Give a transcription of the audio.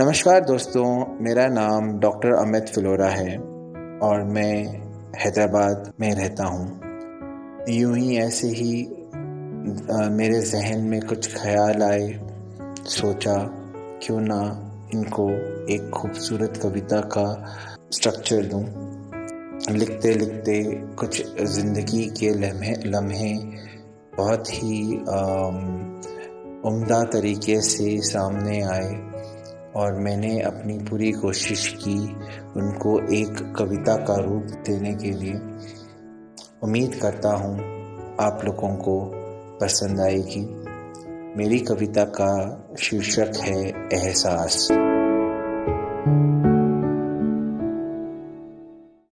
नमस्कार दोस्तों मेरा नाम डॉक्टर अमित फिलोरा है और मैं हैदराबाद में रहता हूँ। यूँ ही ऐसे ही आ, मेरे जहन में कुछ ख्याल आए सोचा क्यों ना इनको एक खूबसूरत कविता का स्ट्रक्चर दूँ। लिखते लिखते कुछ ज़िंदगी के लम्हे लम्हे बहुत ही उम्दा तरीके से सामने आए। और मैंने अपनी पूरी कोशिश की उनको एक कविता का रूप देने के लिए। उम्मीद करता हूँ आप लोगों को पसंद आएगी। मेरी कविता का शीर्षक है एहसास।